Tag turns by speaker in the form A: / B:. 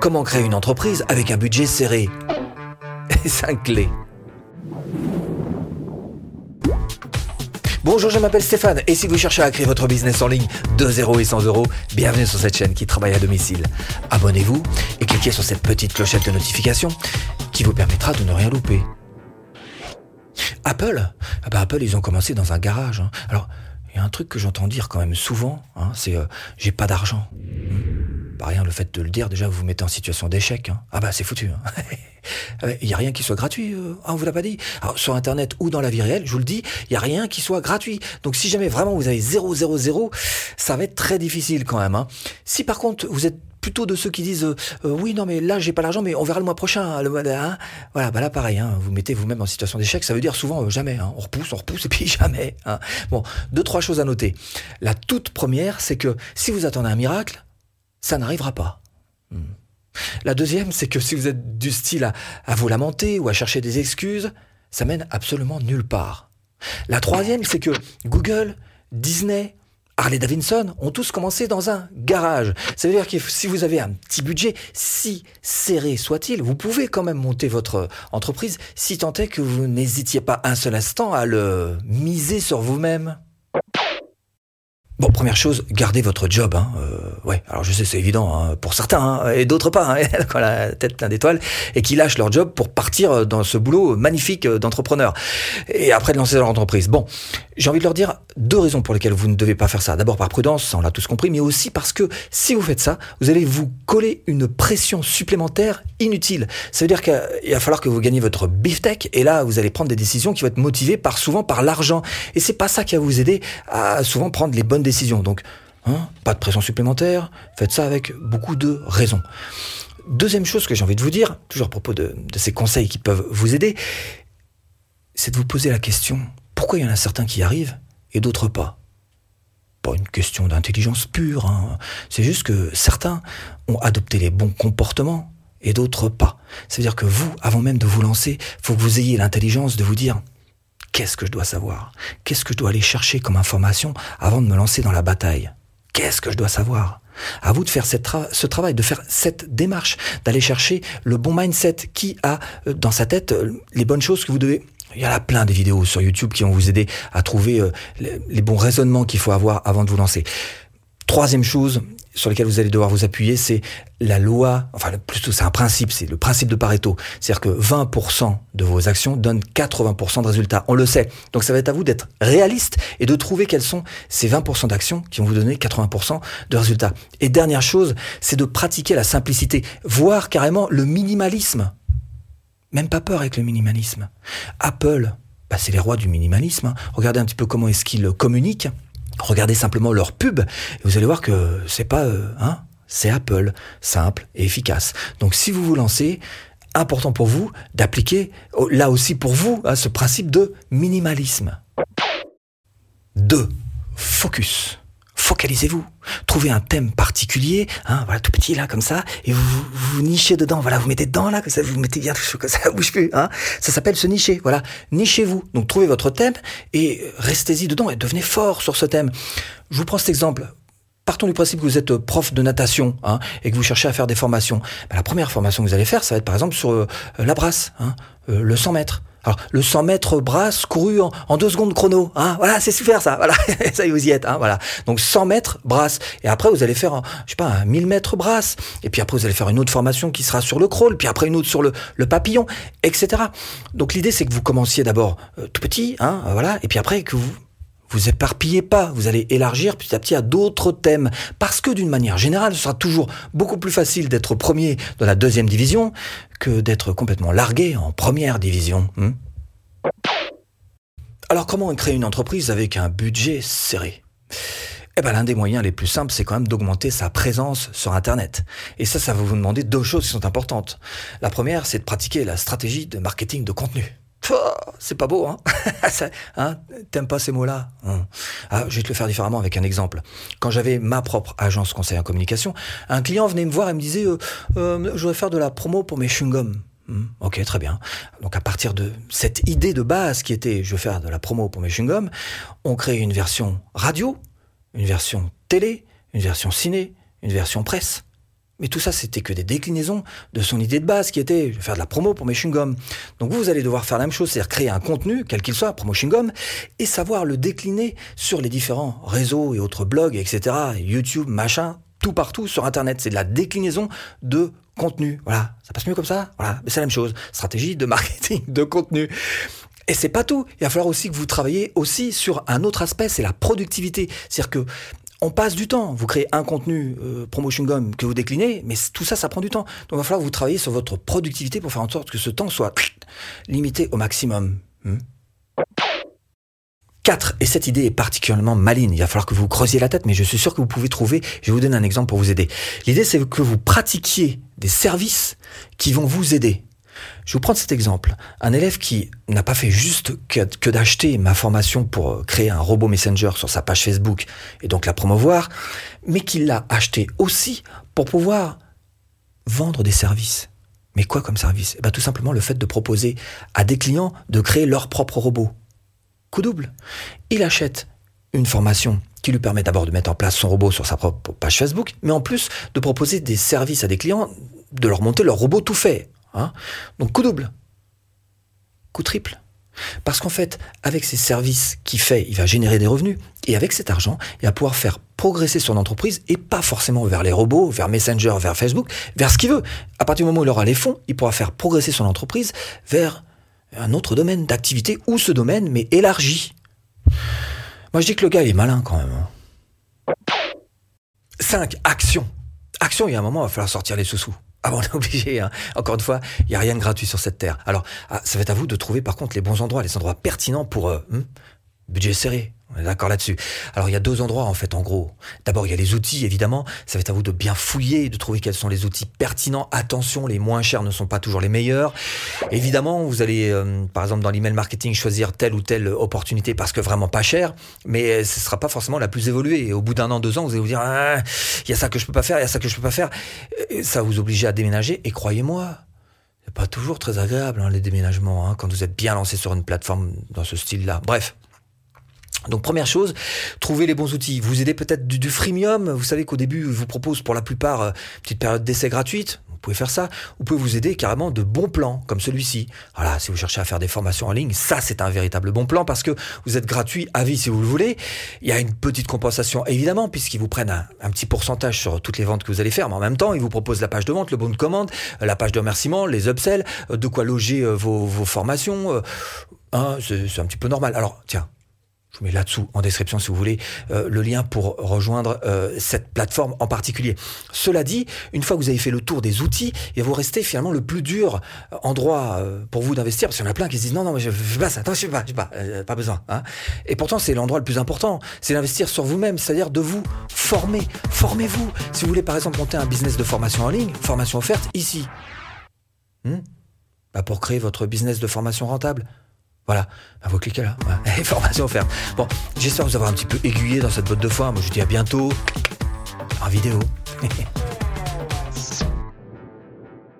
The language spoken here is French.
A: Comment créer une entreprise avec un budget serré 5 clés. Bonjour, je m'appelle Stéphane et si vous cherchez à créer votre business en ligne de 0 et 100 euros, bienvenue sur cette chaîne qui travaille à domicile. Abonnez-vous et cliquez sur cette petite clochette de notification qui vous permettra de ne rien louper. Apple, ah bah, Apple, ils ont commencé dans un garage. Hein. Alors, il y a un truc que j'entends dire quand même souvent, hein, c'est euh, j'ai pas d'argent. Pas rien, le fait de le dire, déjà vous vous mettez en situation d'échec. Hein. Ah bah c'est foutu. Il n'y a rien qui soit gratuit, euh, on vous l'a pas dit. Alors, sur Internet ou dans la vie réelle, je vous le dis, il n'y a rien qui soit gratuit. Donc si jamais vraiment vous avez 0, 0, 0, ça va être très difficile quand même. Hein. Si par contre vous êtes plutôt de ceux qui disent euh, euh, oui non mais là j'ai pas l'argent mais on verra le mois prochain le mois hein. voilà bah là pareil hein, vous mettez vous-même en situation d'échec ça veut dire souvent jamais hein. on repousse on repousse et puis jamais hein. bon deux trois choses à noter la toute première c'est que si vous attendez un miracle ça n'arrivera pas hmm. La deuxième, c'est que si vous êtes du style à, vous lamenter ou à chercher des excuses, ça mène absolument nulle part. La troisième, c'est que Google, Disney, Harley Davidson ont tous commencé dans un garage. Ça veut dire que si vous avez un petit budget, si serré soit-il, vous pouvez quand même monter votre entreprise si tant est que vous n'hésitiez pas un seul instant à le miser sur vous-même. Bon, première chose, gardez votre job. Hein. Euh, ouais, alors je sais, c'est évident hein, pour certains hein, et d'autres pas, hein, quand la tête plein d'étoiles et qui lâchent leur job pour partir dans ce boulot magnifique d'entrepreneur et après de lancer leur entreprise. Bon, j'ai envie de leur dire deux raisons pour lesquelles vous ne devez pas faire ça. D'abord par prudence, on l'a tous compris, mais aussi parce que si vous faites ça, vous allez vous coller une pression supplémentaire inutile. Ça veut dire qu'il va falloir que vous gagnez votre beefsteak et là, vous allez prendre des décisions qui vont être motivées par souvent par l'argent. Et c'est pas ça qui va vous aider à souvent prendre les bonnes décisions. Donc, hein, pas de pression supplémentaire, faites ça avec beaucoup de raison. Deuxième chose que j'ai envie de vous dire, toujours à propos de, ces conseils qui peuvent vous aider, c'est de vous poser la question pourquoi il y en a certains qui arrivent et d'autres pas? Pas une question d'intelligence pure, hein. c'est juste que certains ont adopté les bons comportements et d'autres pas. C'est-à-dire que vous, avant même de vous lancer, faut que vous ayez l'intelligence de vous dire qu'est-ce que je dois savoir? Qu'est-ce que je dois aller chercher comme information avant de me lancer dans la bataille? Qu'est-ce que je dois savoir? À vous de faire ce travail, de faire cette démarche, d'aller chercher le bon mindset qui a euh, dans sa tête euh, les bonnes choses que vous devez. Il y en a plein de vidéos sur YouTube qui vont vous aider à trouver euh, les bons raisonnements qu'il faut avoir avant de vous lancer. Troisième chose sur laquelle vous allez devoir vous appuyer, c'est la loi, enfin plutôt c'est un principe, c'est le principe de Pareto. C'est-à-dire que 20% de vos actions donnent 80% de résultats. On le sait. Donc ça va être à vous d'être réaliste et de trouver quels sont ces 20% d'actions qui vont vous donner 80% de résultats. Et dernière chose, c'est de pratiquer la simplicité, voire carrément le minimalisme. Même pas peur avec le minimalisme. Apple, bah, c'est les rois du minimalisme. Hein. Regardez un petit peu comment est-ce qu'ils communiquent. Regardez simplement leur pub et vous allez voir que c'est pas euh, hein, c'est Apple, simple et efficace. Donc si vous vous lancez, important pour vous d'appliquer oh, là aussi pour vous hein, ce principe de minimalisme. 2. Focus focalisez-vous. Trouvez un thème particulier, hein, voilà, tout petit là, comme ça, et vous, vous, nichez dedans, voilà, vous mettez dedans là, que ça, vous mettez bien, que ça bouge plus, hein. Ça s'appelle se nicher, voilà. Nichez-vous. Donc trouvez votre thème et restez-y dedans et devenez fort sur ce thème. Je vous prends cet exemple. Partons du principe que vous êtes prof de natation hein, et que vous cherchez à faire des formations. Ben, la première formation que vous allez faire, ça va être par exemple sur euh, la brasse, hein, euh, le 100 mètres. Alors, le 100 mètres brasse couru en, deux secondes chrono. Hein voilà, c'est super ça. Voilà, ça y vous y êtes. Hein, voilà. Donc 100 mètres brasse. Et après, vous allez faire, je sais pas, un 1000 mètres brasse. Et puis après, vous allez faire une autre formation qui sera sur le crawl. Puis après, une autre sur le, le papillon, etc. Donc l'idée, c'est que vous commenciez d'abord euh, tout petit, hein, voilà. Et puis après, que vous vous éparpillez pas, vous allez élargir petit à petit à d'autres thèmes. Parce que d'une manière générale, ce sera toujours beaucoup plus facile d'être premier dans la deuxième division que d'être complètement largué en première division. Hmm Alors comment créer une entreprise avec un budget serré? Eh ben, l'un des moyens les plus simples, c'est quand même d'augmenter sa présence sur Internet. Et ça, ça va vous demander deux choses qui sont importantes. La première, c'est de pratiquer la stratégie de marketing de contenu c'est pas beau, hein, hein T'aimes pas ces mots-là hein. ah, Je vais te le faire différemment avec un exemple. Quand j'avais ma propre agence conseil en communication, un client venait me voir et me disait euh, euh, Je voudrais faire de la promo pour mes chewing-gums. Hmm, ok, très bien. Donc à partir de cette idée de base qui était je veux faire de la promo pour mes chewing-gums, on crée une version radio, une version télé, une version ciné, une version presse. Mais tout ça, c'était que des déclinaisons de son idée de base qui était faire de la promo pour mes chewing-gums. Donc vous, vous allez devoir faire la même chose, c'est-à-dire créer un contenu, quel qu'il soit, promo chewing-gum, et savoir le décliner sur les différents réseaux et autres blogs, etc. YouTube, machin, tout partout sur Internet. C'est de la déclinaison de contenu. Voilà, ça passe mieux comme ça? Voilà, mais c'est la même chose. Stratégie de marketing, de contenu. Et c'est pas tout. Il va falloir aussi que vous travaillez aussi sur un autre aspect, c'est la productivité. C'est-à-dire que on passe du temps. Vous créez un contenu euh, promotion gum que vous déclinez, mais tout ça, ça prend du temps. Donc il va falloir que vous travaillez sur votre productivité pour faire en sorte que ce temps soit limité au maximum. 4. Hmm. Et cette idée est particulièrement maligne. Il va falloir que vous creusiez la tête, mais je suis sûr que vous pouvez trouver. Je vous donner un exemple pour vous aider. L'idée, c'est que vous pratiquiez des services qui vont vous aider. Je vais vous prendre cet exemple. Un élève qui n'a pas fait juste que, d'acheter ma formation pour créer un robot messenger sur sa page Facebook et donc la promouvoir, mais qui l'a acheté aussi pour pouvoir vendre des services. Mais quoi comme service? Eh ben, Tout simplement le fait de proposer à des clients de créer leur propre robot. Coup double. Il achète une formation qui lui permet d'abord de mettre en place son robot sur sa propre page Facebook, mais en plus de proposer des services à des clients, de leur monter leur robot tout fait, Hein. Donc coup double, coup triple. Parce qu'en fait, avec ces services qu'il fait, il va générer des revenus. Et avec cet argent, il va pouvoir faire progresser son entreprise et pas forcément vers les robots, vers Messenger, vers Facebook, vers ce qu'il veut. À partir du moment où il aura les fonds, il pourra faire progresser son entreprise vers un autre domaine d'activité ou ce domaine, mais élargi. Moi, je dis que le gars, il est malin quand même. 5. Hein. Action. Action, il y a un moment, il va falloir sortir les sous-sous. Ah bon, on est obligé. Hein. Encore une fois, il n'y a rien de gratuit sur cette terre. Alors, ah, ça va être à vous de trouver par contre les bons endroits, les endroits pertinents pour euh, hmm, budget serré. On est d'accord là-dessus. Alors il y a deux endroits en fait en gros. D'abord il y a les outils évidemment. Ça va être à vous de bien fouiller, de trouver quels sont les outils pertinents. Attention, les moins chers ne sont pas toujours les meilleurs. Évidemment vous allez euh, par exemple dans l'email marketing choisir telle ou telle opportunité parce que vraiment pas cher, mais ce sera pas forcément la plus évoluée. Et au bout d'un an, deux ans, vous allez vous dire ah, il y a ça que je peux pas faire, il y a ça que je peux pas faire. ça vous oblige à déménager. Et croyez-moi, c'est pas toujours très agréable hein, les déménagements hein, quand vous êtes bien lancé sur une plateforme dans ce style-là. Bref. Donc première chose, trouver les bons outils. Vous aidez peut-être du, freemium. Vous savez qu'au début, je vous propose pour la plupart euh, une petite période d'essai gratuite. Vous pouvez faire ça. Vous pouvez vous aider carrément de bons plans comme celui-ci. Voilà, si vous cherchez à faire des formations en ligne, ça c'est un véritable bon plan parce que vous êtes gratuit à vie si vous le voulez. Il y a une petite compensation évidemment puisqu'ils vous prennent un, petit pourcentage sur toutes les ventes que vous allez faire, mais en même temps ils vous proposent la page de vente, le bon de commande, euh, la page de remerciement, les upsells, euh, de quoi loger vos, vos formations. Hein, c'est un petit peu normal. Alors tiens, je vous mets là-dessous en description si vous voulez euh, le lien pour rejoindre euh, cette plateforme en particulier. Cela dit, une fois que vous avez fait le tour des outils, il va vous rester finalement le plus dur euh, endroit pour vous d'investir, parce qu'il y en a plein qui se disent non, non, je ne fais pas ça, attends, je ne sais pas, pas, pas besoin. Hein. Et pourtant, c'est l'endroit le plus important, c'est d'investir sur vous-même, c'est-à-dire de vous former. Formez-vous. Si vous voulez par exemple monter un business de formation en ligne, formation offerte ici. Hmm? Bah pour créer votre business de formation rentable. Voilà, vous cliquez là. Ouais. Formation offerte. Bon, j'espère vous avoir un petit peu aiguillé dans cette botte de foin. Moi, je vous dis à bientôt en vidéo.